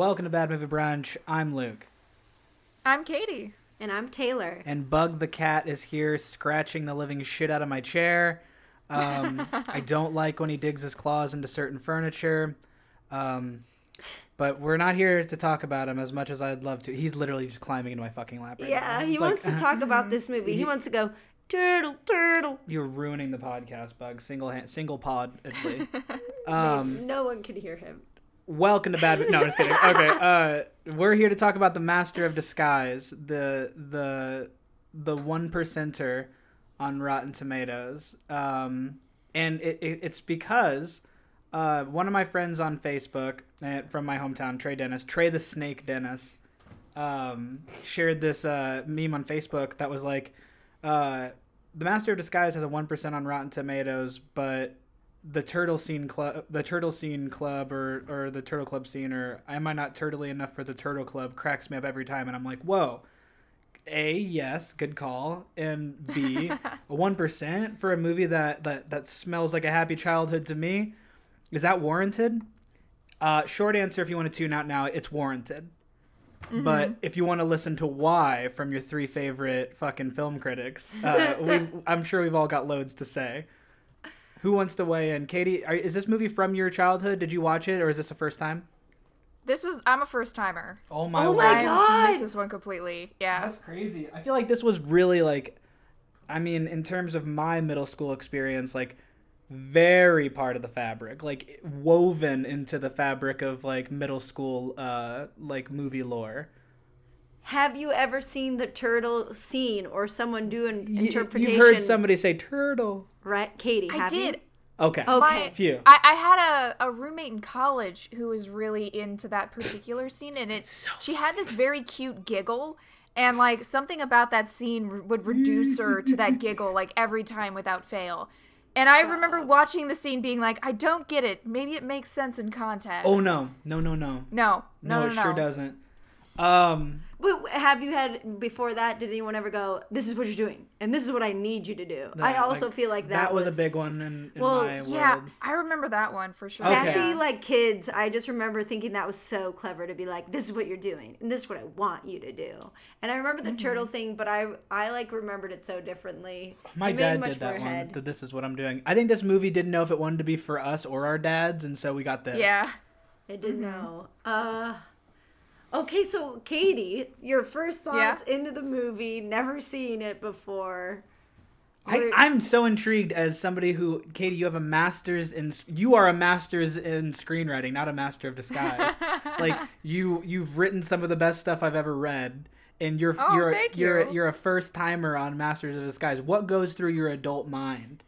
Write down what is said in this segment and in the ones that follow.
Welcome to Bad Movie Brunch. I'm Luke. I'm Katie. And I'm Taylor. And Bug the cat is here scratching the living shit out of my chair. Um, I don't like when he digs his claws into certain furniture. Um, but we're not here to talk about him as much as I'd love to. He's literally just climbing into my fucking lap right yeah, now. he He's wants like, to talk about this movie. He, He- wants to go turtle, turtle. You're ruining the podcast, Bug. Single hand, single pod. Actually. Um, no one can hear him. Welcome to Bad. No, I'm just kidding. Okay, uh, we're here to talk about the Master of Disguise, the the the one percenter on Rotten Tomatoes, um, and it, it, it's because uh, one of my friends on Facebook uh, from my hometown, Trey Dennis, Trey the Snake Dennis, um, shared this uh, meme on Facebook that was like, uh, "The Master of Disguise has a one percent on Rotten Tomatoes, but." The turtle scene club the turtle scene club or or the turtle club scene or am i not turtly enough for the turtle club? cracks me up every time and i'm like whoa. A yes good call and b a 1% for a movie that that that smells like a happy childhood to me. Is that warranted? Uh short answer if you want to tune out now it's warranted. But if you want to listen to why from your three favorite fucking film critics uh, we, i'm sure we've all got loads to say who wants to weigh in? Katie, are, is this movie from your childhood? Did you watch it, or is this the first time? This was I'm a first timer. Oh my! Oh my word. God. I missed this one completely. Yeah. That's crazy. I feel like this was really like, I mean, in terms of my middle school experience, like very part of the fabric, like woven into the fabric of like middle school, uh, like movie lore. Have you ever seen the turtle scene or someone do an Y- interpretation? You've heard somebody say turtle. right, Katie? I did. You? Okay. Okay. My- Phew. I, I had a, a roommate in college who was really into that particular scene, and it she had this very cute giggle, and like something about that scene would reduce her to that giggle like every time without fail. And I remember watching the scene, being like, I don't get it. Maybe it makes sense in context. Oh no! No! No! No! no, no, no, it no. sure doesn't. Um. Wait, have you had before that? Did anyone ever go? This is what you're doing, and this is what I need you to do. I also like, feel like that, was, a big one in, in Well, my Yeah, world. I remember that one for sure. Okay. Sassy like kids, I just remember thinking that was so clever to be like, "This is what you're doing, and this is what I want you to do." And I remember the turtle thing, but I I like remembered it so differently. My It made dad much did that one. head. That this is what I'm doing. I think this movie didn't know if it wanted to be for us or our dads, and so we got this. Yeah. it didn't know. Uh, okay, so Katie, your first thoughts into the movie, never seen it before. I, I'm so intrigued as somebody who, Katie, you have a master's in. You are a master's in screenwriting, not a master of disguise. like you, you've written some of the best stuff I've ever read, and you're Oh, you're thank you're you. you're a first timer on Masters of Disguise. What goes through your adult mind?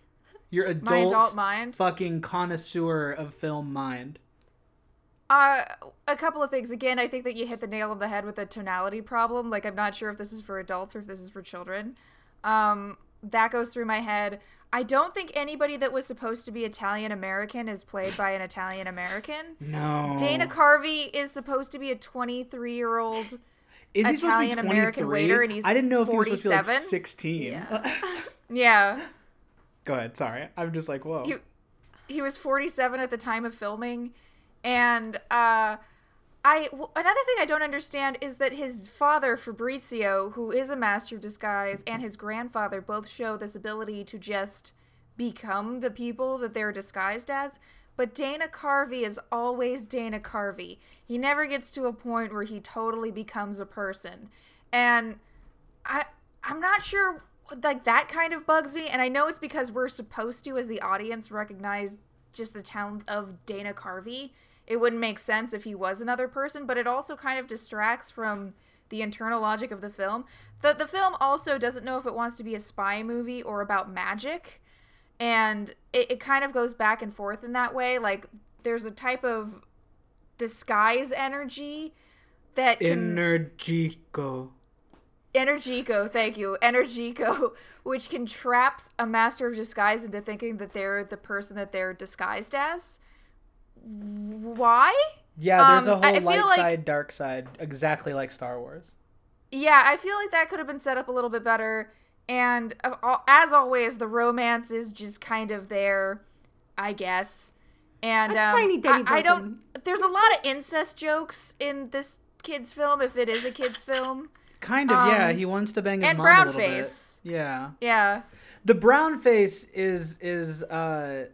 Your adult, adult mind. fucking connoisseur of film mind. Uh, a couple of things. Again, I think that you hit the nail on the head with the tonality problem. Like, I'm not sure if this is for adults or if this is for children. Um, that goes through my head. I don't think anybody that was supposed to be Italian American is played by an Italian American. No. Dana Carvey is supposed to be a 23 year old. Is he supposed to be Italian-American waiter, and he's I didn't know if he was supposed to be like 47? 16. Yeah. Yeah. Go ahead. Sorry. I'm just like, whoa. he, he was 47 at the time of filming and uh I w- another thing I don't understand is that his father Fabrizio, who is a master of disguise, and his grandfather both show this ability to just become the people that they're disguised as. But Dana Carvey is always Dana Carvey. He never gets to a point where he totally becomes a person. And I I'm not sure like that kind of bugs me and I know it's because we're supposed to as the audience recognize just the talent of Dana Carvey. It wouldn't make sense if he was another person, but it also kind of distracts from the internal logic of the film. The the film also doesn't know if it wants to be a spy movie or about magic. And it, it kind of goes back and forth in that way. Like there's a type of disguise energy that can Energico. Energico, thank you. Energico, which can trap a master of disguise into thinking that they're the person that they're disguised as. Why? Yeah, there's Um, a I- whole I feel light like- side, dark side, exactly like Star Wars. Yeah, I feel like that could have been set up a little bit better. And uh, as always, the romance is just kind of there, I guess. And A um, tiny, tiny I, I don't. there's a lot of incest jokes in this kids film if it is a kids film. Kind of, yeah. Um, He wants to bang his and mom brown a little face. bit. Yeah. Yeah. The brown face is is uh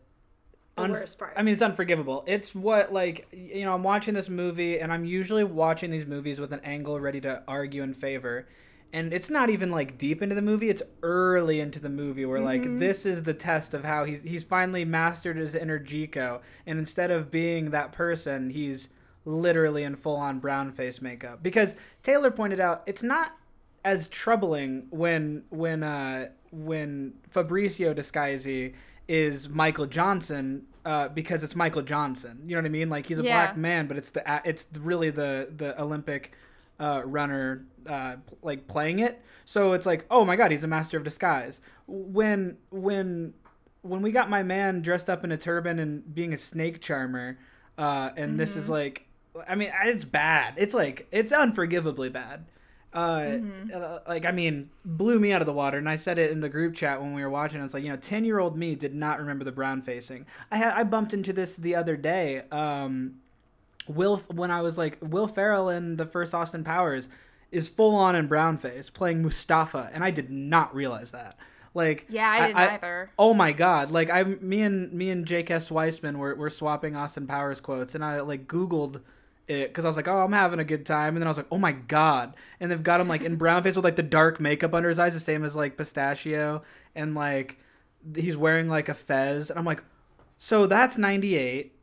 The unf- worst part. I mean, it's unforgivable. It's what like you know. I'm watching this movie, and I'm usually watching these movies with an angle ready to argue in favor, and it's not even like deep into the movie. It's early into the movie where like this is the test of how he's he's finally mastered his inner Jico, and instead of being that person, he's literally in full on brown face makeup. Because Taylor pointed out, it's not as troubling when when uh when Fabrizio Disguisi is Michael Johnson uh, because it's Michael Johnson. You know what I mean? Like he's a Yeah. black man, but it's the it's really the the Olympic uh, runner uh, like playing it. So it's like, oh my god, he's a master of disguise. When when when we got my man dressed up in a turban and being a snake charmer, uh, and this is like, I mean, it's bad. It's like it's unforgivably bad. Uh, uh, like I mean, blew me out of the water. And I said it in the group chat when we were watching. It's like you know, ten year old me did not remember the brown facing. I had I bumped into this the other day. Um, Will when I was like Will Ferrell in the first Austin Powers is full on in brown face playing Mustafa, and I did not realize that. Like Yeah, I didn't either. Oh my god! Like I, me and me and Jake S. Weissman were, were swapping Austin Powers quotes, and I like Googled because I was like, oh, I'm having a good time, and then I was like, oh my god! And they've got him like in brown face with like the dark makeup under his eyes, the same as like Pistachio, and like he's wearing like a fez, and I'm like, so that's '98.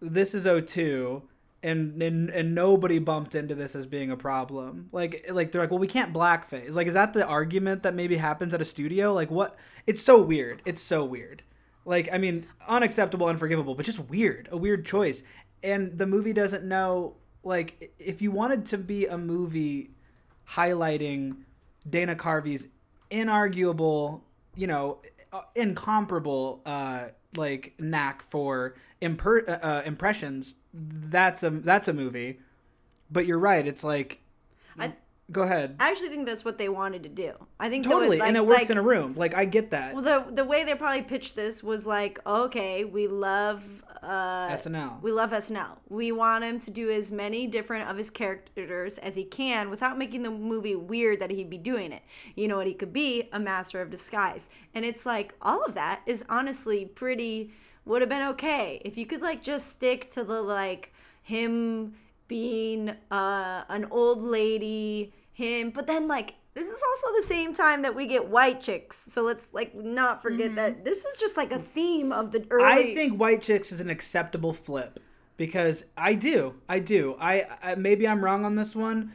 This is 02 and, and and nobody bumped into this as being a problem. Like like they're like, well, we can't blackface. Like, is that the argument that maybe happens at a studio? Like, what? It's so weird. It's so weird. Like, I mean, unacceptable, unforgivable, but just weird. A weird choice. And the movie doesn't know. Like, if you wanted to be a movie highlighting Dana Carvey's inarguable, you know, uh, incomparable, uh, like knack for imper- uh, uh, impressions, that's a that's a movie. But you're right. It's like, I- go ahead. I actually think that's what they wanted to do. I think Totally, that, and it works like- in a room. Like I get that. Well, the the way they probably pitched this was like, okay, we love uh, SNL. We love SNL. We want him to do as many different of his characters as he can without making the movie weird that he'd be doing it. You know what? He could be a master of disguise, and it's like all of that is honestly pretty. Would have been okay if you could like just stick to the like him being uh, an old lady, him, but then like this is also the same time that we get white chicks. So let's like not forget that mm-hmm. this is just like a theme of the early. I think White Chicks is an acceptable flip because I do, I do. I, I maybe I'm wrong on this one.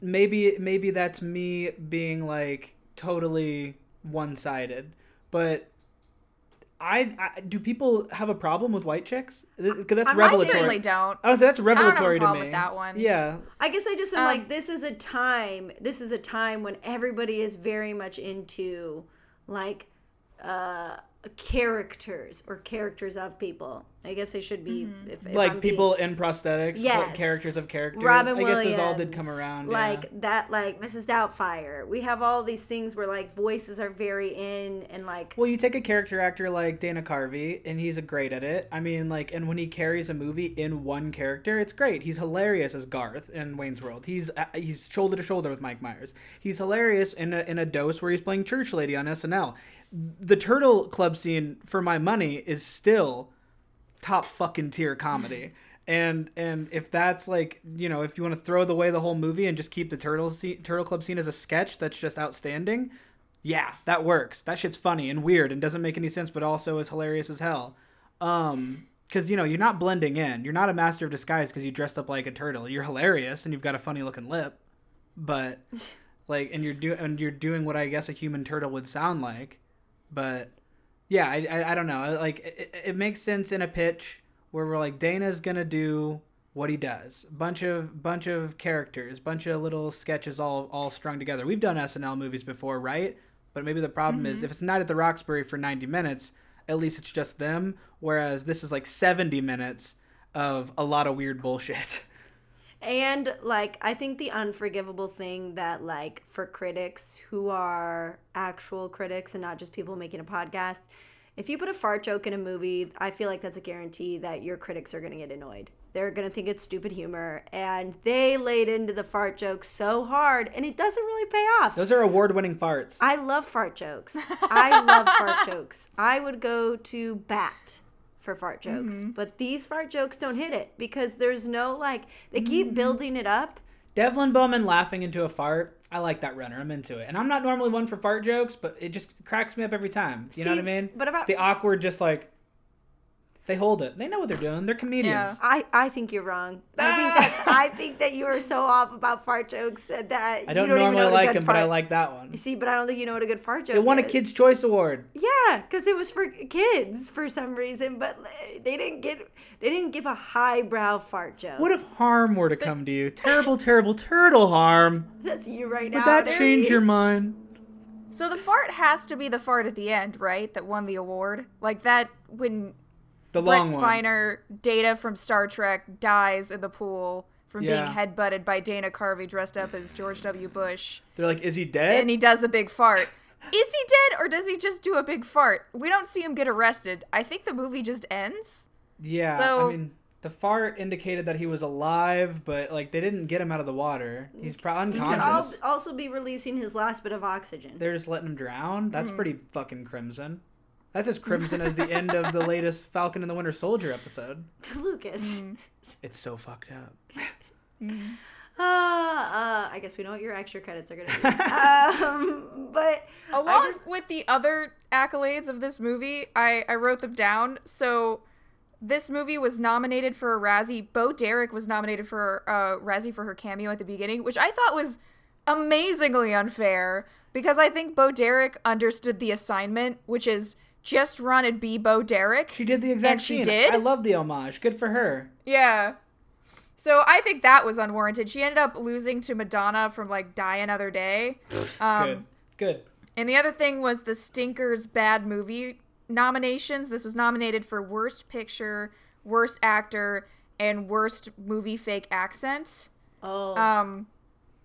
Maybe maybe that's me being like totally one-sided, but. I, I do people have a problem with white chicks? Because that's I I certainly don't. Oh, so that's revelatory to problem me. with that one. Yeah, I guess I just am Um, like this is a time this is a time when everybody is very much into like uh characters or characters of people. I guess they should be if, if like I'm being- people in prosthetics, Yes. characters of characters. Robin I guess Williams, those all did come around. Like yeah. that, like Mrs. Doubtfire. We have all these things where like voices are very in and like Well, you take a character actor like Dana Carvey, and he's a great at it. I mean, like, and when he carries a movie in one character, it's great. He's hilarious as Garth in Wayne's World. He's uh, he's shoulder to shoulder with Mike Myers. He's hilarious in a, in a dose where he's playing church lady on SNL. The Turtle Club scene, for my money, is still top fucking tier comedy. And and if that's like you know if you want to throw away the whole movie and just keep the turtle scene, turtle club scene as a sketch that's just outstanding, yeah, that works. That shit's funny and weird and doesn't make any sense, but also is hilarious as hell. Um, because you know you're not blending in. You're not a master of disguise because you dressed up like a turtle. You're hilarious and you've got a funny looking lip, but like, and you're doing and you're doing what I guess a human turtle would sound like. But yeah, I I, I don't know. Like it, it makes sense in a pitch where we're like Dana's gonna do what he does. Bunch of bunch of characters, bunch of little sketches all all strung together. We've done SNL movies before, right? But maybe the problem is mm-hmm. if it's Night at the Roxbury for 90 minutes, at least it's just them. Whereas this is like 70 minutes of a lot of weird bullshit. And like I think the unforgivable thing that like for critics who are actual critics and not just people making a podcast, if you put a fart joke in a movie, I feel like that's a guarantee that your critics are going to get annoyed. They're gonna think it's stupid humor, and they laid into the fart joke so hard, and it doesn't really pay off. Those are award-winning farts. I love fart jokes. I love fart jokes. I would go to bat for fart jokes, Mm-hmm. but these fart jokes don't hit it because there's no like they keep Mm-hmm. building it up. Devlin Bowman laughing into a fart. I like that runner. I'm into it. And I'm not normally one for fart jokes, but it just cracks me up every time. You know what I mean? but about- the awkward, just like they hold it. They know what they're doing. They're comedians. Yeah. I, I think you're wrong. I think ah! that I think that you are so off about fart jokes that, that I don't, you don't even normally know what a like good them, fart. but I like that one. See, but I don't think you know what a good fart joke. Is. It won a. Kids' Choice Award. Yeah, because it was for kids for some reason, but they didn't get they didn't give a highbrow fart joke. What if harm were to come to you? Terrible, terrible, turtle harm. That's you right now. Would that There's- change your mind? So the fart has to be the fart at the end, right? That won the award. Like that when The Brent long one. Spiner, Data from Star Trek, dies in the pool from Yeah. being headbutted by Dana Carvey dressed up as George W. Bush. They're like, is he dead? and he does a big fart. Is he dead or does he just do a big fart? We don't see him get arrested. I think the movie just ends. yeah. so- I mean, the fart indicated that he was alive, but like they didn't get him out of the water. He's probably He could al- also be releasing his last bit of oxygen. They're just letting him drown. That's mm-hmm. pretty fucking crimson. That's as crimson as the end of the latest Falcon and the Winter Soldier episode. Lucas. Mm. It's so fucked up. Uh, uh, I guess we know what your extra credits are gonna be. um, but Along just- with the other accolades of this movie, I, I wrote them down. So this movie was nominated for a Razzie. Bo Derek was nominated for a Razzie for her cameo at the beginning, which I thought was amazingly unfair because I think Bo Derek understood the assignment, which is just run and be Bo Derek. She did the exact And she did? I love the homage. Good for her. Yeah. So I think that was unwarranted. She ended up losing to Madonna from like Die Another Day. Um, Good. Good. and the other thing was the Stinkers Bad Movie nominations. This was nominated for Worst Picture, Worst Actor, and Worst Movie Fake Accent. oh, Um,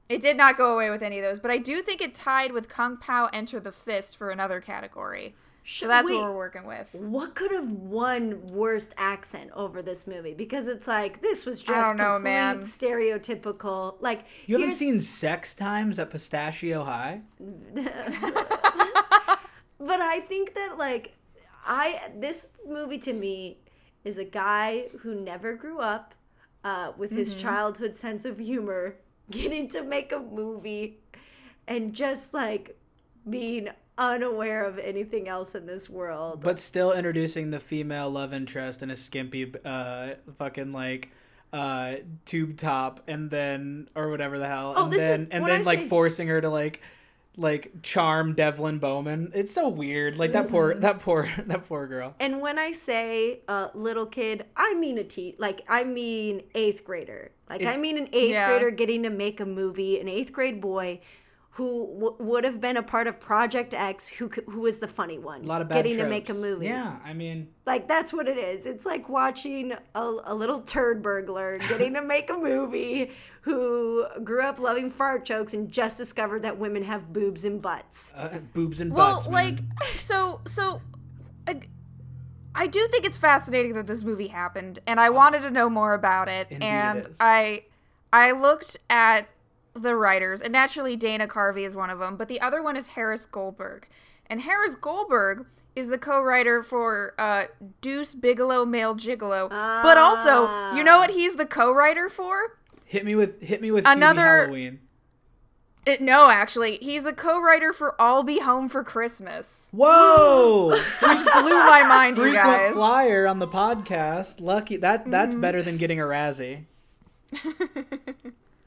it did not go away with any of those, but I do think it tied with Kung Pao Enter the Fist for another category. So that's wait, what we're working with. what could have won worst accent over this movie? Because it's like this was just don't know, complete man. stereotypical. Like You haven't here's- seen Sex Times at Pistachio High? but I think that like I this movie to me is a guy who never grew up uh, with his Mm-hmm. childhood sense of humor getting to make a movie and just like being unaware of anything else in this world. But still introducing the female love interest in a skimpy, uh, fucking like, uh, tube top, and then or whatever the hell, Oh, and this is- then and then I like say- forcing her to like, like charm Devlin Bowman. It's so weird. Like that Mm-hmm. poor, that poor, that poor girl. And when I say uh, little kid, I mean a te- like I mean eighth grader. Like I mean an eighth Yeah. grader getting to make a movie, an eighth grade boy who w- would have been a part of Project X, who who was the funny one, A lot of bad getting to make a movie. Yeah, I mean, Like that's what it is. It's like watching a, a little turd burglar getting to make a movie who grew up loving fart jokes and just discovered that women have boobs and butts. uh, boobs and Well, butts. Well, like, man. so, so, I, I do think it's fascinating that this movie happened, and I wanted to know more about it. Indeed it and. I, I looked at the writers, and naturally Dana Carvey is one of them, but the other one is Harris Goldberg, and Harris Goldberg is the co-writer for uh, Deuce Bigalow Male Gigolo, but also, you know what he's the co-writer for? hit me with hit me with Another- Halloween. It, no, actually, he's the co-writer for I'll Be Home for Christmas. Whoa! Which blew my mind, you Frequent guys. flyer on the podcast. Lucky that Mm-hmm. that's better than getting a Razzie.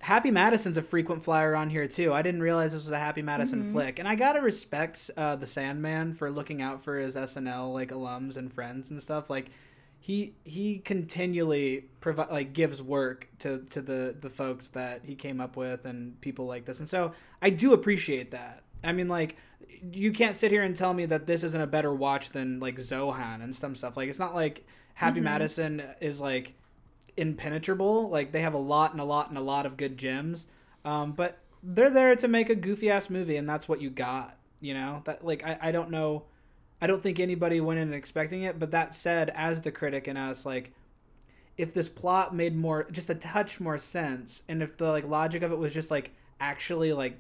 Happy Madison's a frequent flyer on here too. I didn't realize this was a Happy Madison Mm-hmm. flick, and I gotta respect uh, the Sandman for looking out for his SNL like alums and friends and stuff. Like he he continually provide like gives work to to the the folks that he came up with and people like this, and so I do appreciate that. I mean, like you can't sit here and tell me that this isn't a better watch than like Zohan and some stuff. Like it's not like Happy Madison is like impenetrable. Like they have a lot and a lot and a lot of good gems. Um, but they're there to make a goofy ass movie, and that's what you got. You know that like I, I don't know, I don't think anybody went in expecting it. But that said, as the critic and us, like if this plot made more just a touch more sense and if the like logic of it was just like actually like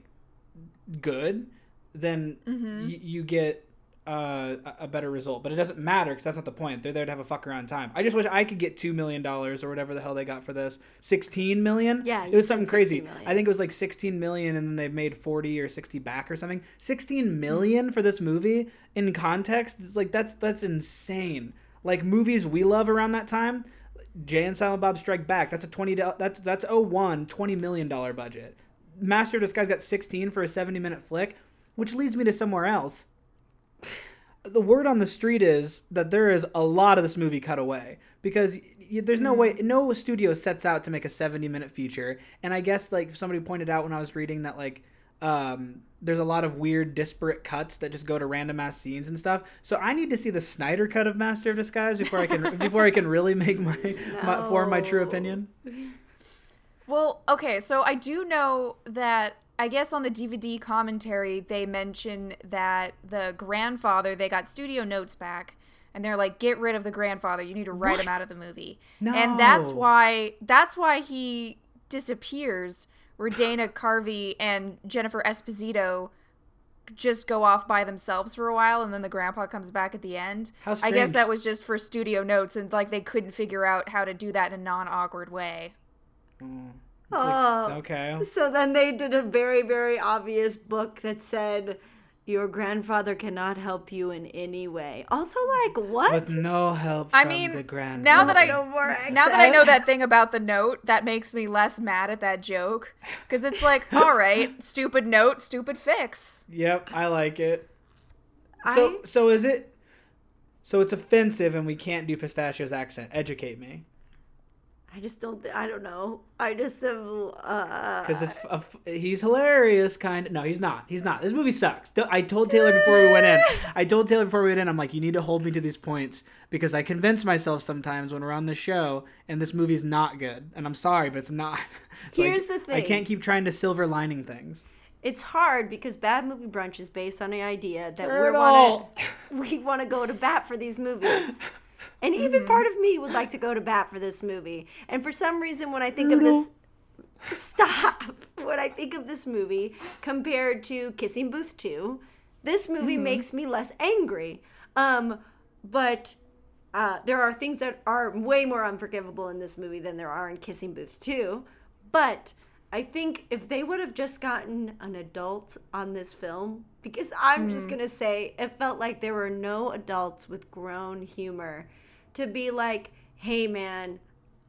good then y- you get uh, a- better result but it doesn't matter because that's not the point. They're there to have a fuck around time. I just wish i could get two million dollars or whatever the hell they got for this. 16 million? Yeah, it was something crazy. 16 million. i think it was like 16 million and then they've made 40 or 60 back or something. 16 million for this movie in context it's like that's that's insane. Like movies we love around that time jay and silent bob strike back that's a 20 do- that's that's 01 20 million dollar budget. Master of disguise got 16 for a 70 minute flick which leads me to somewhere else the word on the street is that there is a lot of this movie cut away because there's no way no studio sets out to make a 70 minute feature. And i guess like somebody pointed out when i was reading that like um, there's a lot of weird disparate cuts that just go to random ass scenes and stuff. So i need to see the snyder cut of master of disguise before i can before i can really make my, my form my true opinion. Well, okay, so I do know that I guess on the DVD commentary they mention that the grandfather they got studio notes back and they're like get rid of the grandfather, you need to write him out of the movie. no. And that's why that's why he disappears where Dana Carvey and Jennifer Esposito just go off by themselves for a while and then the grandpa comes back at the end. How I guess that was just for studio notes and like they couldn't figure out how to do that in a non-awkward way. Mm. Oh. okay So then they did a very, very obvious book that said, Your grandfather cannot help you in any way. Also, like, what? with no help I from mean, the grand now that I No more now that I know that thing about the note, that makes me less mad at that joke because it's like, all right, stupid note, stupid fix. Yep, I like it. So I- so is it so it's offensive and we can't do pistachio's accent. Educate me. I just don't, th- I don't know. I just am, uh. Because it's a f he's hilarious, kind of. No, he's not. He's not. This movie sucks. I told Taylor before we went in. I told Taylor before we went in. I'm like, you need to hold me to these points because I convince myself sometimes when we're on the show and this movie's not good. And I'm sorry, but it's not. Like, Here's the thing. I can't keep trying to silver lining things. It's hard because Bad Movie Brunch is based on the idea that we want to we want to go to bat for these movies. And even Mm-hmm. part of me would like to go to bat for this movie. And for some reason when I think of this stop. When I think of this movie compared to Kissing Booth 2, this movie Mm-hmm. makes me less angry. Um but uh, there are things that are way more unforgivable in this movie than there are in Kissing Booth 2. But I think if they would have just gotten an adult on this film, because I'm just going to say it felt like there were no adults with grown humor to be like, hey man,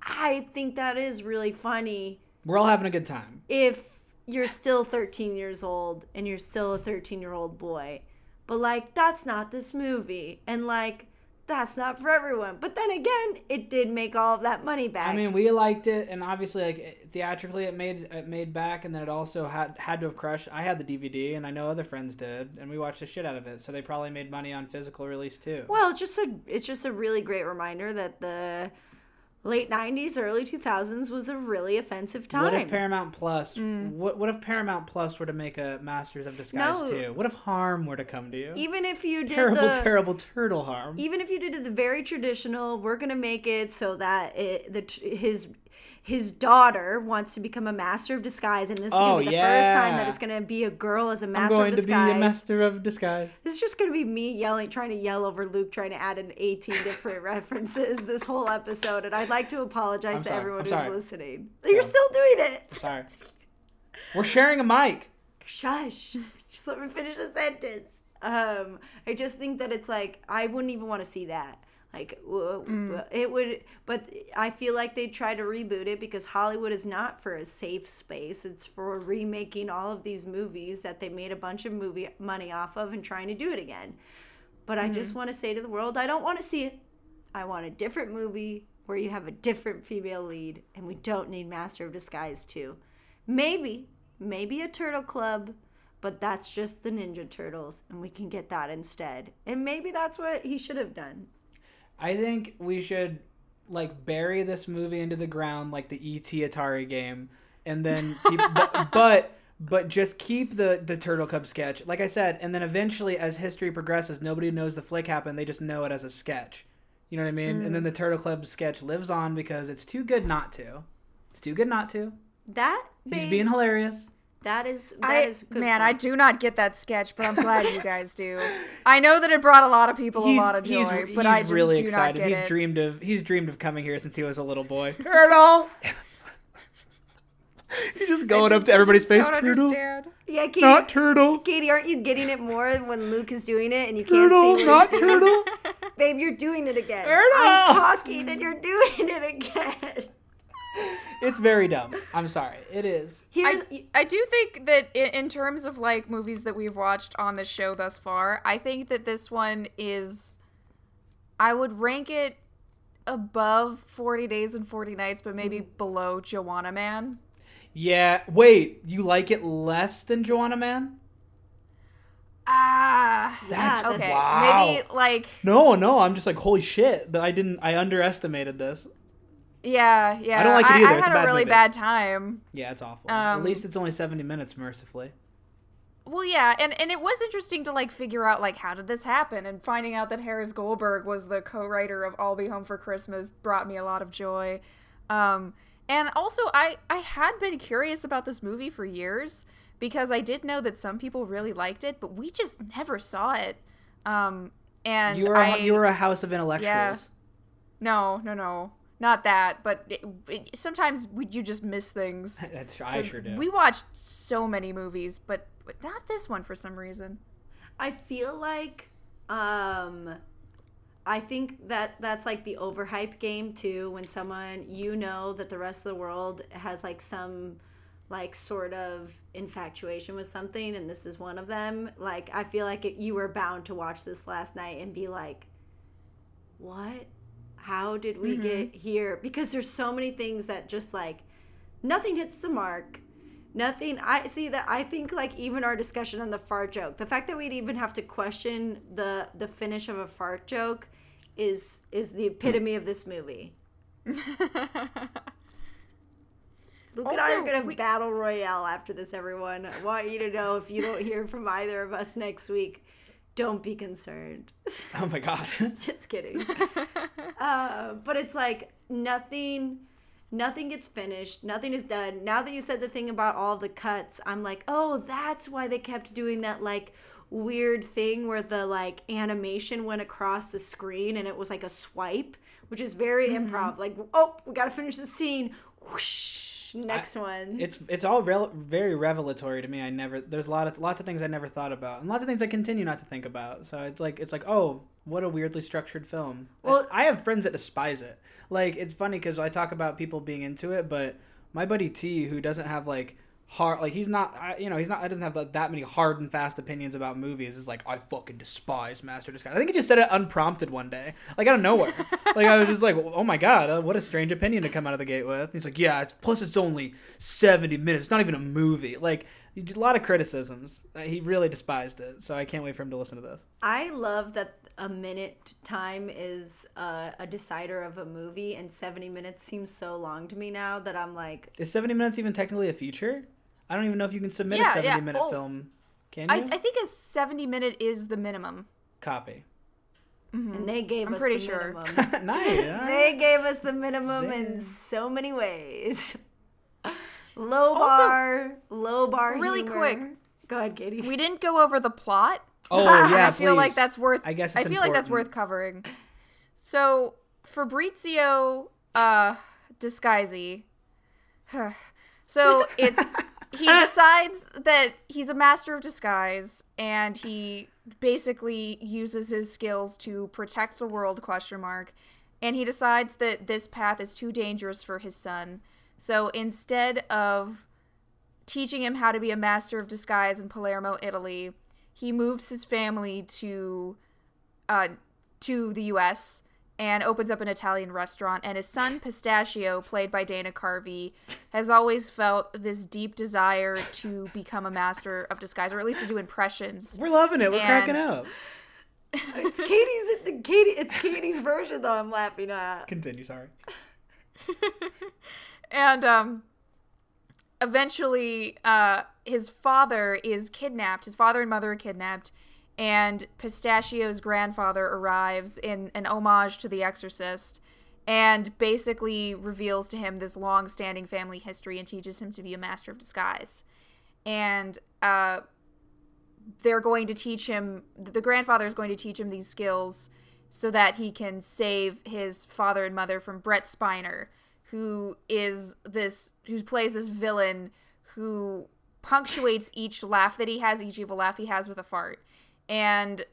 I think that is really funny We're all having a good time. if you're still 13 years old and you're still a 13 year old boy. But like, that's not this movie. And like, that's not for everyone. But then again, it did make all of that money back. I mean, we liked it, and obviously, like theatrically, it made it made back, and then it also had had to have crushed. I had the DVD, and I know other friends did, and we watched the shit out of it. So they probably made money on physical release too. well, it's just a it's just a really great reminder that the late 90s, early 2000s was a really offensive time. What if Paramount Plus? Mm. What what if Paramount Plus were to make a Masters of Disguise No. too? What if harm were to come to you? even if you did terrible, the terrible turtle harm. even if you did the very traditional, we're gonna make it so that it, the his his daughter wants to become a master of disguise, and this is Oh, gonna be the first time that it's gonna be a girl as a I'm master going of to be a Master of Disguise. this is just gonna be me yelling, trying to yell over Luke, trying to add in 18 different references this whole episode, and I'd like to apologize I'm to sorry, everyone I'm who's sorry. listening. You're Yeah. still doing it. Sorry, we're sharing a mic. Shush. Just let me finish the sentence. Um, I just think that it's like I wouldn't even want to see that. Like mm. w- it would, but I feel like they try to reboot it because Hollywood is not for a safe space. It's for remaking all of these movies that they made a bunch of movie money off of and trying to do it again. But I just mm-hmm. want to say to the world, I don't want to see it. I want a different movie where you have a different female lead, and we don't need Master of Disguise too. Maybe, maybe a Turtle Club, but that's just the Ninja Turtles, and we can get that instead. And maybe that's what he should have done. I think we should like bury this movie into the ground like the ET Atari game, and then but, but but just keep the the Turtle Club sketch, like I said, and then eventually, as history progresses, nobody knows the flick happened. They just know it as a sketch, You know what I mean? And then Mm. the Turtle Club sketch lives on because it's too good not to. It's too good not to. That He's being hilarious. That is that I is a good man, I do not get that sketch, but I'm glad you guys do. I know that it brought a lot of people a lot of joy, he's, but he's I just really do excited. not get he's it. dreamed of he's dreamed of coming here since he was a little boy. Turtle. You're just I going up to everybody's face. Don't Turtle. understand. Yeah, Katie, Not turtle. Katie, aren't you getting it more when Luke is doing it and you can't Turtle. see what Not turtle. Babe, you're doing it again. Turtle. I'm talking and you're doing it again. It's very dumb. I'm sorry. It is. Here's I, I do think that in, in terms of like movies that we've watched on this show thus far, I think that this one is I would rank it above 40 Days and 40 Nights, but maybe Mm-hmm. below Juwanna Mann. Yeah. Wait. You like it less than Juwanna Mann? Ah. Yeah, that's- Okay. Wow. Maybe like No, no. I'm just like, holy shit. That I didn't. I underestimated this. Yeah, yeah. I don't like it I, either. I It's a had bad really movie. bad time. Yeah, it's awful. At Um, least it's only 70 minutes, mercifully. Well, yeah, and and it was interesting to like figure out like how did this happen, and finding out that Harris Goldberg was the co-writer of "I'll Be Home for Christmas" brought me a lot of joy. Um, and also, I I had been curious about this movie for years because I did know that some people really liked it, but we just never saw it. Um, and You were I a, you were a house of intellectuals. no no no not that, but it, it, sometimes we, you just miss things. That's, I sure do. We watched so many movies, but but not this one for some reason. I feel like um I think that that's like the overhype game too when someone you know that the rest of the world has like some like sort of infatuation with something and this is one of them like I feel like it, you were bound to watch this last night and be like what how did we mm-hmm. get here? Because there's so many things that just like nothing hits the mark. Nothing i see that i think like even our discussion on the fart joke the fact that we'd even have to question the the finish of a fart joke is is the epitome of this movie. Luke and I are gonna we- battle royale after this, everyone. I want you to know if you don't hear from either of us next week, don't be concerned. oh my god. Just kidding. uh, but it's like nothing nothing gets finished nothing is done now that you said the thing about all the cuts i'm like oh that's why they kept doing that like weird thing where the like animation went across the screen and it was like a swipe which is very improv like oh we gotta finish the scene whoosh next one it's it's all rel- very revelatory to me. I never there's a lot of lots of things I never thought about, and lots of things I continue not to think about. So it's like it's like oh, what a weirdly structured film. Well- I have friends that despise it. Like it's funny because I talk about people being into it, but my buddy T, who doesn't have like hard like he's not I- you know he's not I doesn't have that, that many hard and fast opinions about movies it's like I fucking despise Master Disguise. I think he just said it unprompted one day, like out of nowhere. like I was just like, oh my god, uh, what a strange opinion to come out of the gate with. He's like, yeah, it's plus it's only seventy minutes. It's not even a movie. Like a lot of criticisms. Uh, He really despised it, so I can't wait for him to listen to this. I love that a minute time is uh, a decider of a movie, and 70 minutes seems so long to me now that I'm like, Is seventy minutes even technically a feature? I don't even know if you can submit Yeah, a seventy yeah. minute Oh. film. Can I, you? I think a 70 minute is the minimum. Copy. and they gave I'm us pretty the sure. minimum. nice. they gave us the minimum in so many ways. low Also- bar, low bar. Really humor. quick. Go ahead, Katie. We didn't go over the plot. Oh yeah, I feel like that's worth. I guess I it's feel like that's worth covering. So Fabrizio uh Disguisi. so it's he decides that he's a master of disguise and he basically uses his skills to protect the world question mark and he decides that this path is too dangerous for his son. So instead of teaching him how to be a master of disguise in Palermo, Italy, he moves his family to uh, to the U.S. and opens up an Italian restaurant. And his son Pistachio, played by Dana Carvey, has always felt this deep desire to become a master of disguise, or at least to do impressions. We're loving it. We're cracking up. it's Katie's. Katie. It's Katie's version though. I'm laughing at. Continue. Sorry. And um, eventually, uh, his father is kidnapped. His father and mother are kidnapped, and Pistachio's grandfather arrives in an homage to The Exorcist and basically reveals to him this long standing family history and teaches him to be a master of disguise. And uh, they're going to teach him, the grandfather is going to teach him these skills so that he can save his father and mother from Brent Spiner, who is this, who plays this villain who punctuates each laugh that he has, each evil laugh he has with a fart. And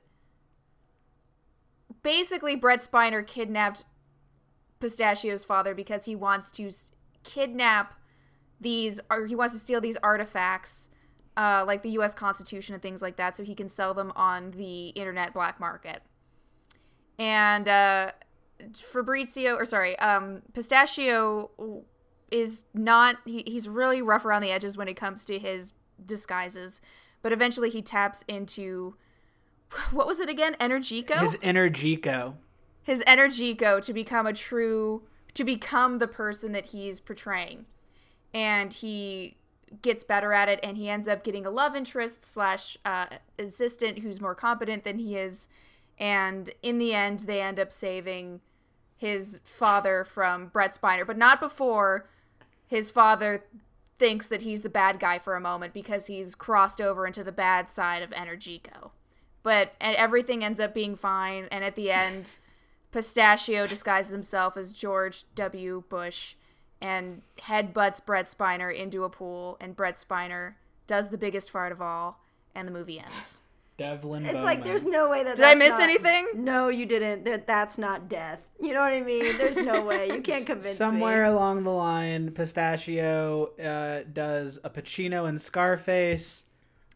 basically, Brent Spiner kidnapped Pistachio's father because he wants to kidnap these, or he wants to steal these artifacts, uh, like the U.S. Constitution and things like that, so he can sell them on the internet black market. And uh, Fabrizio, or sorry, um, Pistachio is not, he, he's really rough around the edges when it comes to his disguises, but eventually he taps into, what was it again? Energico? His Energico. His Energico to become a true to become the person that he's portraying and he gets better at it and he ends up getting a love interest slash uh, assistant who's more competent than he is and in the end they end up saving his father from brent spiner but not before his father thinks that he's the bad guy for a moment because he's crossed over into the bad side of energico but and everything ends up being fine and at the end Pistachio disguises himself as George W. Bush and headbutts Brent Spiner into a pool, and Brent Spiner does the biggest fart of all, and the movie ends. Devlin It's Bowman. like there's no way that. Did I miss not- anything? No, you didn't. That that's not death. You know what I mean? There's no way. You can't convince me. Somewhere me. along the line, Pistachio uh, does a Pacino in Scarface.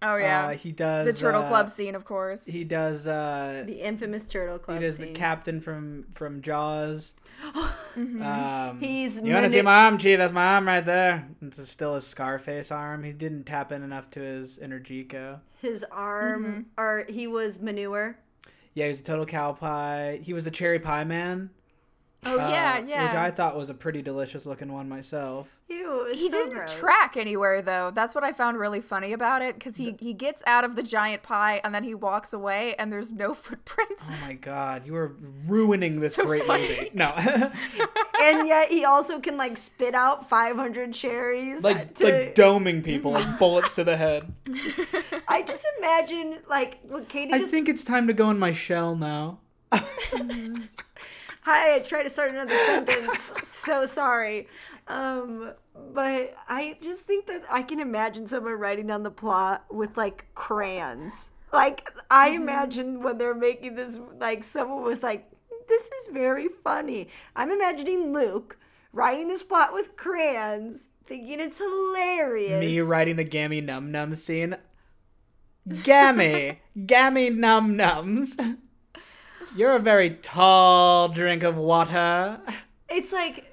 Oh yeah, Uh, he does the Turtle uh, Club scene, of course. He does. Uh, The infamous turtle club. he does the captain from from Jaws. Um, He's You want to mani- see my arm, Chief? That's my arm right there. It's still his Scarface arm. He didn't tap in enough to his inner Jico. His arm, Mm-hmm. or he was manure. Yeah, he was a total cow pie. He was the cherry pie man. Oh yeah, uh, yeah. Which I thought was a pretty delicious looking one myself. Ew, he so didn't gross. track anywhere though. That's what I found really funny about it because he he gets out of the giant pie and then he walks away and there's no footprints. Oh my god, you are ruining this So great funny. movie. No, and yet he also can like spit out 500 cherries. like to, like doming people like bullets to the head. I just imagine like what Katie I just. think it's time to go in my shell now. Hi, I tried to start another sentence. so sorry. Um, but I just think that I can imagine someone writing down the plot with like crayons. Like I imagine when they're making this, like someone was like, "This is very funny." I'm imagining Luke writing this plot with crayons, thinking it's hilarious. Me writing the gammy num num scene. Gammy, gammy num nums. You're a very tall drink of water. It's like,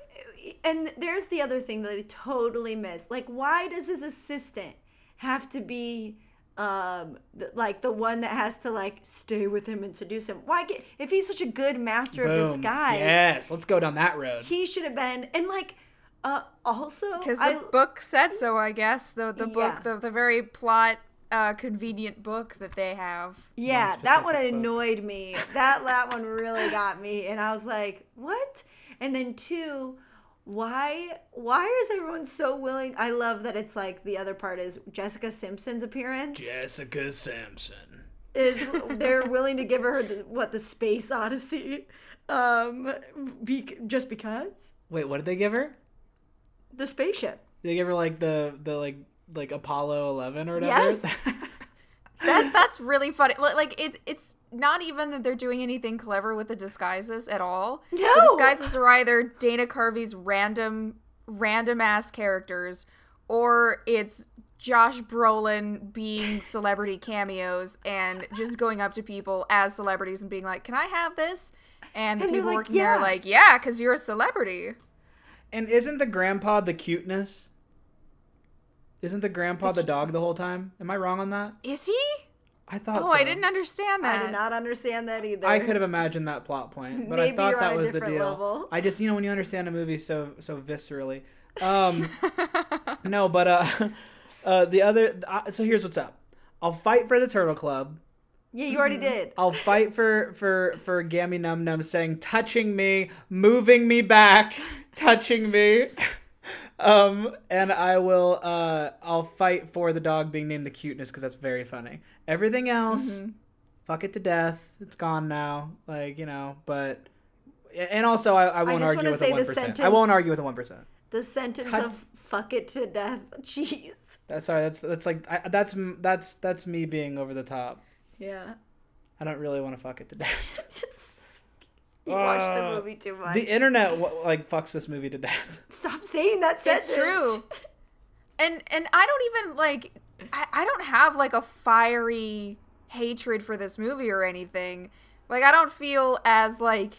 and there's the other thing that I totally missed. Like, why does his assistant have to be, um, th- like the one that has to like stay with him and seduce him? Why get if he's such a good master of disguise? Yes, let's go down that road. He should have been, and like, uh, also, Because the I, book said so, I guess. The the book, the, the very plot uh, convenient book that they have. yeah, that one book. annoyed me. That that one really got me, and I was like, what? And then two. Why why is everyone so willing? I love that it's like the other part is Jessica Simpson's appearance. Jessica Simpson. is they're willing to give her the, what the space odyssey um be, just because Wait, what did they give her? the spaceship they give her like the the like like Apollo 11 or whatever? Yes. That that's really funny. Like it's it's not even that they're doing anything clever with the disguises at all. No. The disguises are either Dana Carvey's random random ass characters or it's Josh Brolin being celebrity cameos and just going up to people as celebrities and being like, "Can I have this?" And the And people like, working "Yeah." there are like, "Yeah, cuz you're a celebrity." and isn't the grandpa the cuteness? Isn't the grandpa the dog the whole time? Am I wrong on that? Is he? I thought Oh, so. I didn't understand that. i did not understand that either I could have imagined that plot point, but Maybe I thought you're that was the deal. level. I just, you know, when you understand a movie so so viscerally. Um, no, but uh, uh, the other. Uh, so here's what's up. I'll fight for the Turtle Club, Yeah, you already did. I'll fight for for for Gammy Num Num saying touching me, moving me back, touching me. Um, and I will uh I'll fight for the dog being named the cuteness because that's very funny. Everything else, fuck it to death. It's gone now. Like you know, but and also I, I won't just argue with say the one percent. I won't argue with the one percent. The sentence of "fuck it to death." Jeez. That's sorry. That's that's like I, that's that's that's me being over the top. Yeah. I don't really want to fuck it to death. you watched the Uh, movie too much. the internet wa- like fucks this movie to death. Stop saying that sentence. It's true. And and I don't even like I, I don't have like a fiery hatred for this movie or anything. Like I don't feel as like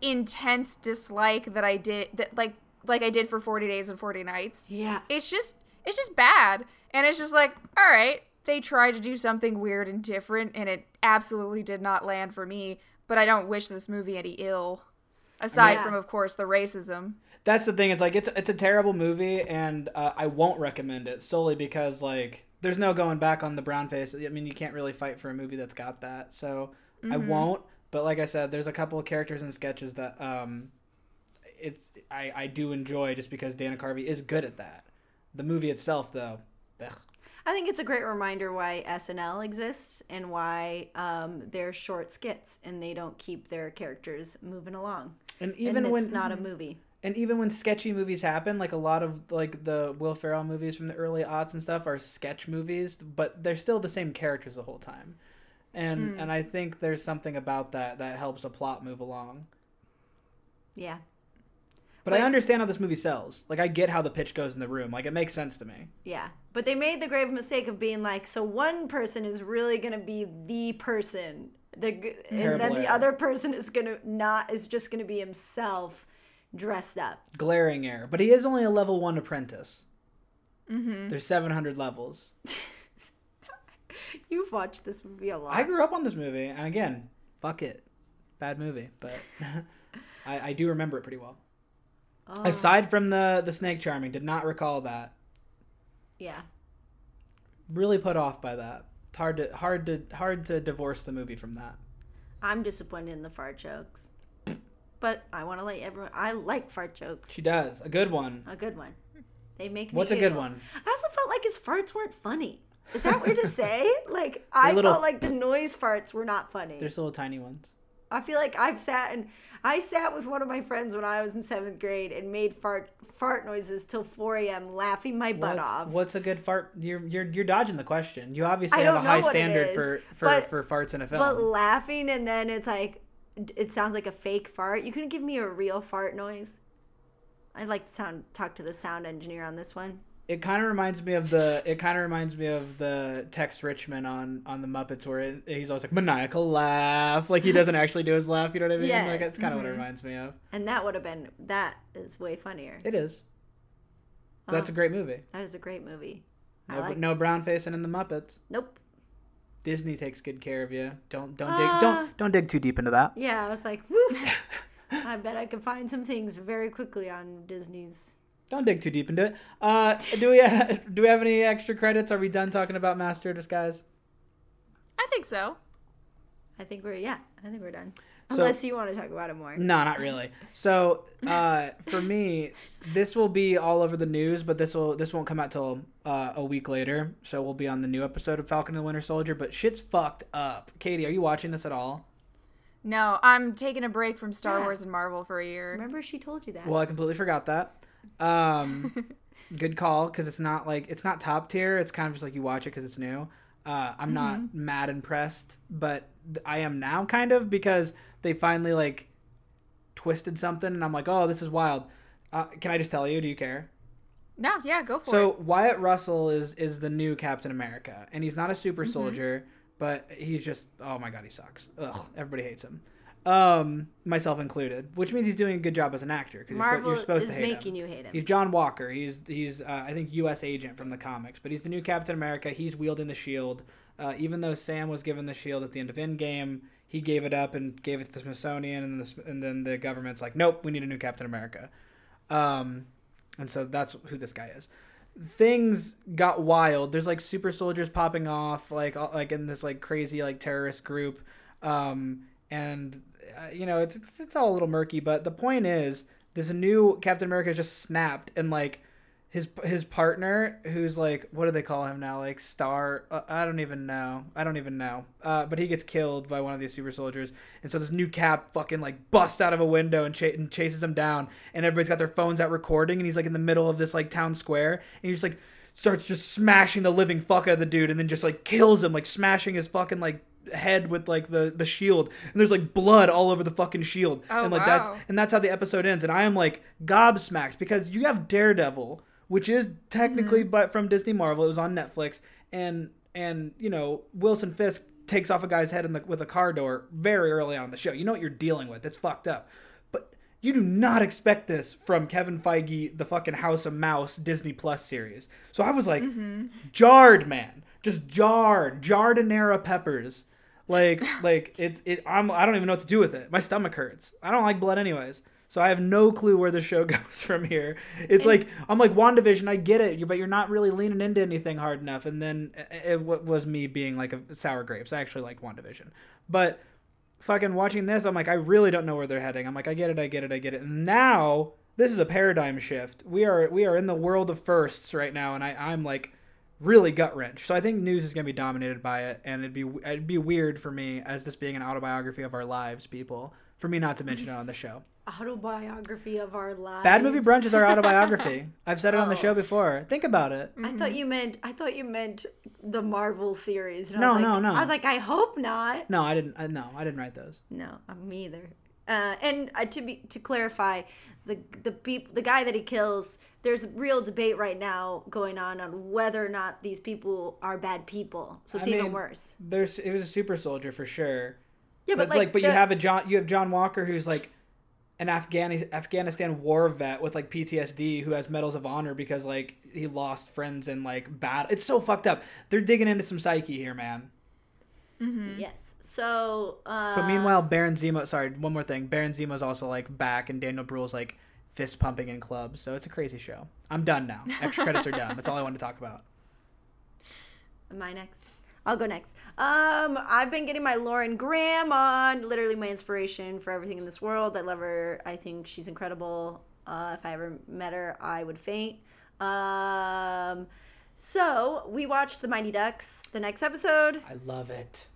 intense dislike that I did that like like I did for 40 days and 40 nights. Yeah. It's just it's just bad. And it's just like, all right, they tried to do something weird and different and it absolutely did not land for me, but I don't wish this movie any ill. Aside Yeah. from of course the racism. That's the thing. It's like it's it's a terrible movie, and uh, I won't recommend it solely because like there's no going back on the brown face. I mean, you can't really fight for a movie that's got that. So I won't. But like I said, there's a couple of characters and sketches that um, it's I I do enjoy just because Dana Carvey is good at that. The movie itself, though, ugh. I think it's a great reminder why SNL exists and why um, they're short skits and they don't keep their characters moving along. and even and when it's not a movie. and even when sketchy movies happen, like a lot of like the Will Ferrell movies from the early aughts and stuff are sketch movies, but they're still the same characters the whole time. And and I think there's something about that that helps a plot move along. Yeah. But, I understand how this movie sells. Like I get how the pitch goes in the room. Like it makes sense to me. Yeah. But they made the grave mistake of being like, so one person is really going to be the person. The, and then the other person is going to not, is just going to be himself dressed up. Glaring error. But he is only a level one apprentice. Mm-hmm. There's 700 levels. You've watched this movie a lot. I grew up on this movie, and again, fuck it, bad movie, but I, I do remember it pretty well. Oh, Aside from the the snake charming, did not recall that. yeah. Really put off by that. It's hard to hard to hard to divorce the movie from that. I'm disappointed in the fart jokes. But I want to let everyone, I like fart jokes. She does a good one. A good one. They make me What's a good one? I also felt like his farts weren't funny. Is that weird to say? Like I little- felt like the noise farts were not funny. There's little tiny ones. I feel like I've sat and I sat with one of my friends when I was in seventh grade and made fart fart noises till 4 a.m. laughing my butt What's, off. what's a good fart? You're you're you're dodging the question. You obviously have a high standard is, for for, but- for farts in a film. But laughing and then it's like it sounds like a fake fart. You couldn't give me a real fart noise. I'd like to sound talk to the sound engineer on this one. It kind of reminds me of the it kind of reminds me of the Tex Richman on on the Muppets where it, he's always like maniacal laugh like he doesn't actually do his laugh you know what I mean like that's kind of what it reminds me of And that would have been that is way funnier. it is that's a great movie That is a great movie. No, like no brown facing in the Muppets Nope. Disney takes good care of you don't don't Ah. dig don't don't dig too deep into that Yeah, I was like. I bet I could find some things very quickly on Disney's. Don't dig too deep into it uh do we do we have any extra credits are we done talking about Master of Disguise I think so. I think we're yeah, I think we're done. So- Unless you want to talk about it more. No, not really. So, uh, for me, this will be all over the news, but this will this won't come out till uh, a week later. So we'll be on the new episode of Falcon and the Winter Soldier. But shit's fucked up. Katie, are you watching this at all? No, I'm taking a break from Star Yeah. Wars and Marvel for a year. Remember she told you that. Well, I completely forgot that. Um, good call because it's not like it's not top tier. It's kind of just like you watch it because it's new. Uh, I'm not mad impressed, but th- I am now kind of because they finally like twisted something, and I'm like, oh, this is wild. Uh, can I just tell you? Do you care? No, yeah, go for So it. So Wyatt Russell is is the new Captain America, and he's not a super soldier, but he's just oh my god, he sucks. Ugh, everybody hates him, um, myself included. Which means he's doing a good job as an actor because Marvel you're supposed is to hate making him. you hate him. He's John Walker. He's he's uh, I think U.S. agent from the comics, but he's the new Captain America. He's wielding the shield. Uh, even though Sam was given the shield at the end of Endgame, he gave it up and gave it to the Smithsonian, and, the, and then the government's like, nope, we need a new Captain America. Um, and so that's who this guy is. things got wild. There's like super soldiers popping off, like all- like in this like crazy like terrorist group, um, and uh, you know it's, it's it's all a little murky. But the point is, this new Captain America just snapped, and like his his partner, who's like what do they call him now? Like Star? Uh, I don't even know. I don't even know. Uh, but he gets killed by one of these super soldiers, and so this new Cap fucking like busts out of a window and, cha- and chases him down, and everybody's got their phones out recording, and he's like in the middle of this like town square, and he just like starts just smashing the living fuck out of the dude, and then just like kills him, like smashing his fucking like head with like the the shield and there's like blood all over the fucking shield. Oh, and like that's and that's how the episode ends and i am like gobsmacked because you have daredevil which is technically Mm-hmm. but from disney marvel it was on netflix and and you know wilson fisk takes off a guy's head in the, with a car door very early on in the show. You know what you're dealing with. It's fucked up. But you do not expect this from Kevin Feige, the fucking House of Mouse Disney Plus series. So I was like, jarred, man, just jarred, giardiniera peppers. Like, like it's it. I'm. I don't even know what to do with it. My stomach hurts. I don't like blood, anyways. So I have no clue where the show goes from here. It's like I'm like Wandavision. I get it, but you're not really leaning into anything hard enough. And then uh, uh, it, it was me being like a sour grapes. I actually like Wandavision, but fucking watching this, I'm like, I really don't know where they're heading. I'm like, I get it, I get it, I get it. And now this is a paradigm shift. We are we are in the world of firsts right now, and I I'm like really gut wrench. So I think news is gonna be dominated by it, and it'd be it'd be weird for me as this being an autobiography of our lives, people, for me not to mention it on the show. Autobiography of our lives. Bad Movie Brunch is our autobiography. I've said it on the Oh. show before. Think about it. I thought you meant I thought you meant the Marvel series. No, was like, no, no. I was like, I hope not. No, I didn't. I, no, I didn't write those. No, me either. Uh, and uh, to be to clarify, the the peop, the guy that he kills, there's a real debate right now going on on whether or not these people are bad people. So it's I even mean, worse. There's it was a super soldier for sure. Yeah, but but, like, but you have a John, you have John Walker who's like an Afghani Afghanistan war vet with like PTSD who has medals of honor because like he lost friends in like battle. It's so fucked up. They're digging into some psyche here, man. Mm-hmm. yes. So, uh, But meanwhile, Baron Zemo. Sorry, one more thing. Baron Zemo's also like back, and Daniel Bruhl's like fist pumping in clubs. So it's a crazy show. I'm done now. Extra credits are done. That's all I wanted to talk about. Am I next? I'll go next. Um, I've been getting my Lauren Graham on. Literally my inspiration for everything in this world. I love her. I think she's incredible. Uh, if I ever met her, I would faint. Um, so we watched The Mighty Ducks. The next episode. I love it.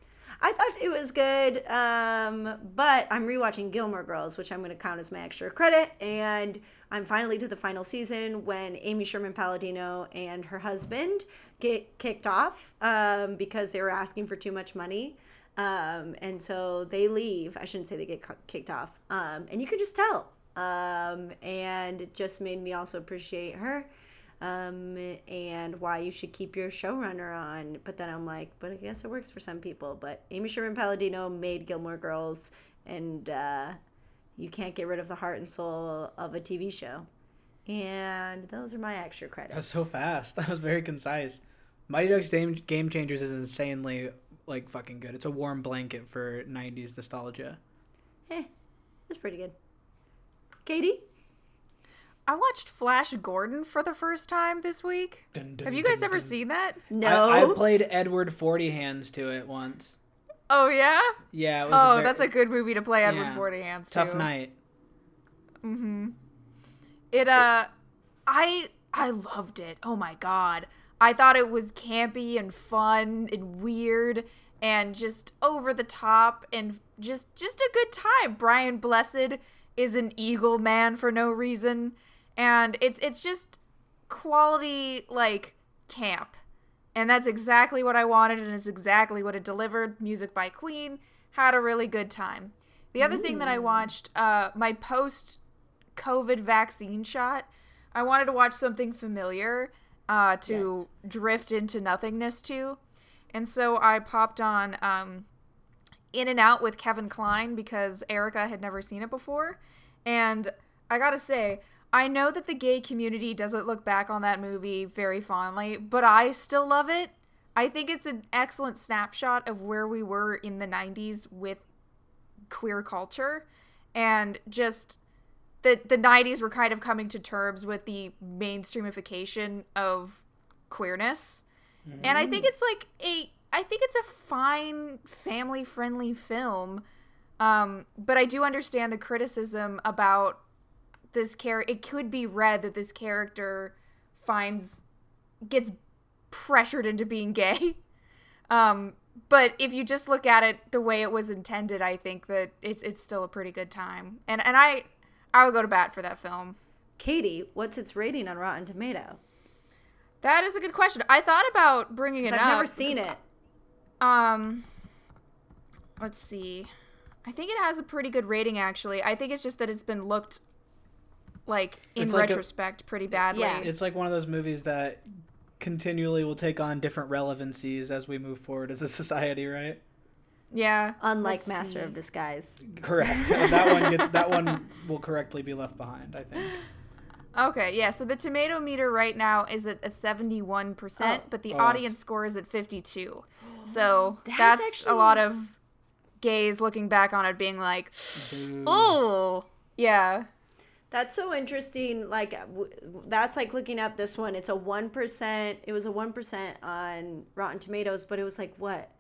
I thought it was good, um, but I'm rewatching Gilmore Girls, which I'm going to count as my extra credit. And I'm finally to the final season when Amy Sherman Palladino and her husband get kicked off um, because they were asking for too much money. Um, and so they leave. I shouldn't say they get kicked off. Um, and you can just tell. Um, and it just made me also appreciate her um, and why you should keep your showrunner on. But then I'm like, but I guess it works for some people. But Amy Sherman Palladino made Gilmore Girls, and uh, you can't get rid of the heart and soul of a TV show. And those are my extra credits. That was so fast. That was very concise. Mighty Ducks Game, Game Changers is insanely like fucking good. It's a warm blanket for '90s nostalgia. Eh, it's pretty good. Katie? I watched Flash Gordon for the first time this week. Dun, dun, Have you guys dun, ever dun. seen that? No. I, I played Edward Forty Hands to it once. Oh yeah. Yeah. It was Oh, very- that's a good movie to play Edward Yeah. Forty Hands tough to. Tough night. Mm-hmm. It uh I I loved it. Oh my god. I thought it was campy and fun and weird and just over the top and just just a good time. Brian Blessed is an eagle man for no reason and it's it's just quality like camp. And that's exactly what I wanted and it's exactly what it delivered. Music by Queen. Had a really good time. The other thing that I watched, uh, my post COVID vaccine shot, I wanted to watch something familiar uh, to drift into nothingness to. And so I popped on um, In and Out with Kevin Kline because Erica had never seen it before. And I gotta say, I know that the gay community doesn't look back on that movie very fondly, but I still love it. I think it's an excellent snapshot of where we were in the 90s with queer culture and just the the 90s were kind of coming to terms with the mainstreamification of queerness. And I think it's like a I think it's a fine family friendly film. Um, but I do understand the criticism about this character. It could be read that this character finds gets pressured into being gay. Um, but if you just look at it the way it was intended, I think that it's it's still a pretty good time. And and I I would go to bat for that film. Katie, what's its rating on Rotten Tomato? That is a good question. I thought about bringing it I've up. never seen it. Um, let's see. I think it has a pretty good rating actually. I think it's just that it's been looked like in It's like a- retrospect pretty badly. Yeah. It's like one of those movies that continually will take on different relevancies as we move forward as a society, right? Yeah. Unlike Let's Master see. of Disguise. Correct. that one gets that one will correctly be left behind, I think. Okay, yeah. So the tomato meter right now is at a 71%, Oh. but the Oh, audience score is at 52. So That's that's, actually- a lot of gays looking back on it being like, Boo. "Oh, yeah." That's so interesting. Like, uh, w- that's like looking at this one. It's a 1%. It was a 1% on Rotten Tomatoes, but it was like, what?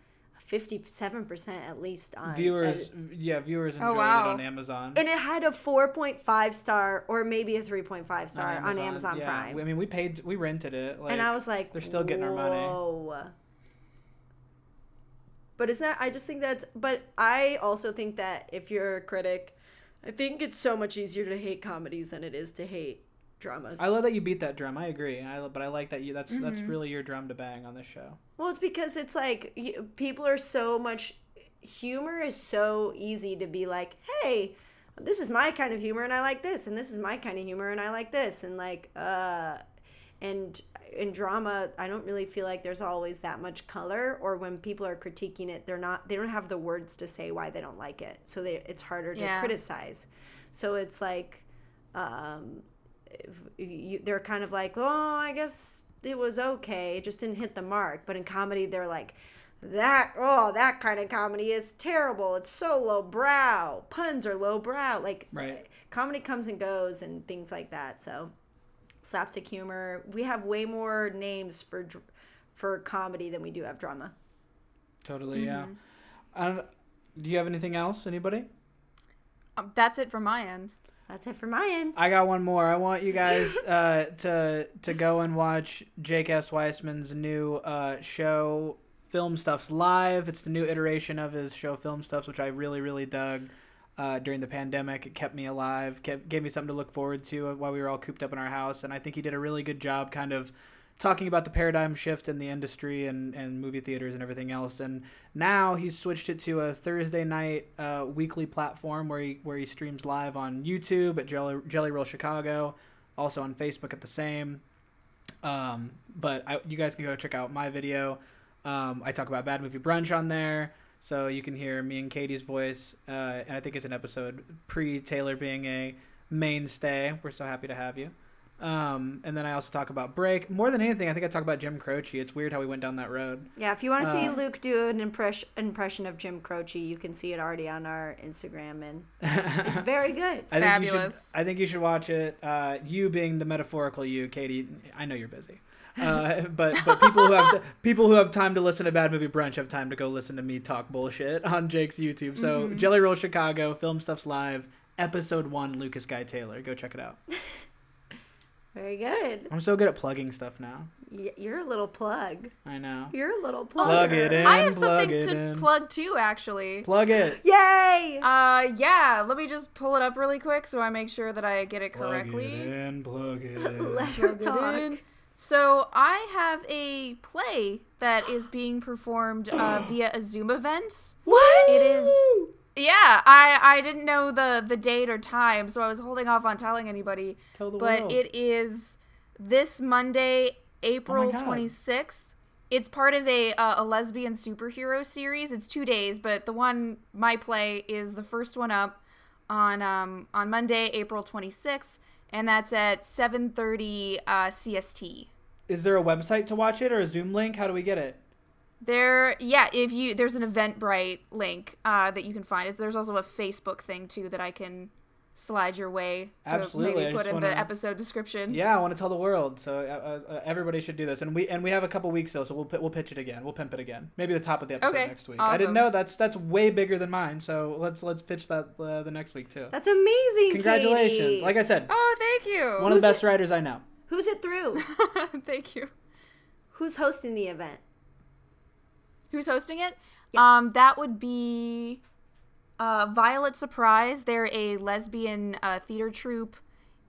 57% at least on. Viewers, and, yeah, viewers oh, enjoyed it wow. on Amazon. and it had a 4.5 star or maybe a 3.5 star on Amazon, yeah. Prime. I mean, we paid, we rented it. Like, and I was like, they're still getting our money. Whoa. But isn't that? I just think that's. But I also think that if you're a critic, I think it's so much easier to hate comedies than it is to hate dramas. I love that you beat that drum. I agree. I, but I like that you. That's that's Mm-hmm. really your drum to bang on this show. well, it's because it's like people are so much. Humor is so easy to be like, hey, this is my kind of humor and I like this, and this is my kind of humor and I like this, and like, uh, and in drama i don't really feel like there's always that much color or when people are critiquing it they're not they don't have the words to say why they don't like it. So they, it's harder to Yeah. criticize. So it's like um if you, they're kind of like oh i guess it was okay. It just didn't hit the mark. But in comedy they're like that oh that kind of comedy is terrible. It's so low brow puns are low brow like Right. comedy comes and goes and things like that. So slapstick humor. We have way more names for dr- for comedy than we do have drama. Totally. Yeah. Mm-hmm. I don't, do you have anything else? Anybody? Um, that's it from my end. That's it for my end. I got one more. I want you guys uh, to to go and watch Jake S. Weissman's new uh, show, Film Stuffs Live. It's the new iteration of his show, Film Stuffs, which I really really dug uh, during the pandemic. It kept me alive, kept gave me something to look forward to while we were all cooped up in our house, and I think he did a really good job, kind of talking about the paradigm shift in the industry and, and movie theaters and everything else. And now he's switched it to a Thursday night uh, weekly platform where he where he streams live on YouTube at Jelly, Jelly Roll Chicago, also on Facebook at the same. Um, but I, you guys can go check out my video. Um, I talk about Bad Movie Brunch on there, so you can hear me and Katie's voice. Uh, and I think it's an episode pre Taylor being a mainstay. We're so happy to have you. Um, and then I also talk about Break. More than anything, I think I talk about Jim Croce. It's weird how we went down that road. Yeah, if you want to see Uh, Luke do an impression impression of Jim Croce, you can see it already on our Instagram, and it's very good. I Fabulous. You should, I think you should watch it. Uh, you being the metaphorical you, Katie. I know you're busy, uh, but but people who have people who have time to listen to Bad Movie Brunch have time to go listen to me talk bullshit on Jake's YouTube. So Jelly Roll Chicago, Film Stuffs Live, Episode One, Lucas Guy Taylor. Go check it out. Very good. I'm so good at plugging stuff now. Y- You're a little plug. I know. You're a little plug. Plug it in. I have plug something to in. plug too, actually. Plug it. Yay! Uh, yeah. Let me just pull it up really quick so I make sure that I get it correctly. Plug correctly. it in. Plug it in. Let her Plug it talk. in. So I have a play that is being performed uh, via a Zoom event. What? It is. Yeah, I I didn't know the the date or time, so I was holding off on telling anybody. Tell the but world. it is this Monday, April God. twenty sixth. It's part of a uh, a lesbian superhero series. It's two days, but the one my play is the first one up on um on Monday, April twenty sixth, and that's at seven thirty uh, CST. Is there a website to watch it or a Zoom link? How do we get it? There, yeah. If you there's an Eventbrite link uh, that you can find. Is there's also a Facebook thing too that I can slide your way to Absolutely, maybe put in wanna- the episode description. Yeah, I want to tell the world. So uh, uh, everybody should do this, and we and we have a couple weeks though, so we'll pi- we'll pitch it again. We'll pimp it again. Maybe the top of the episode Okay, next week. I didn't know that's that's way bigger than mine. So let's let's pitch that uh, the next week too. That's amazing. Congratulations! Katie. Like I said, Oh, thank you. one of the best it- writers I know. Who's it through? thank you. Who's hosting the event? Who's hosting it? Yeah. Um, that would be uh, Violet Surprise. They're a lesbian uh, theater troupe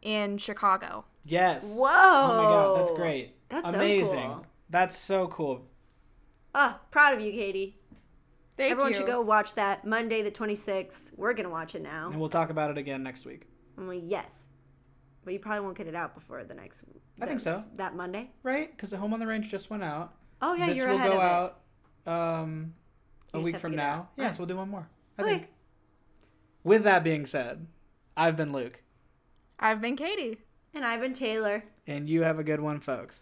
in Chicago. Yes. Whoa. Oh my god, that's great. That's so amazing. cool. That's so cool. Ah, proud of you, Katie. Thank you. Everyone you. should go watch that Monday the 26th. We're going to watch it now. And we'll talk about it again next week. I'm like, yes. But you probably won't get it out before the next I think so. That Monday? Right? Because the Home on the Range just went out. Oh, yeah, this you're will ahead go of out um, a You just week from now. out. Yeah, Alright. so we'll do one more. I Okay. think. With that being said, I've been Luke, I've been Katie. And I've been Taylor. and you have a good one, folks.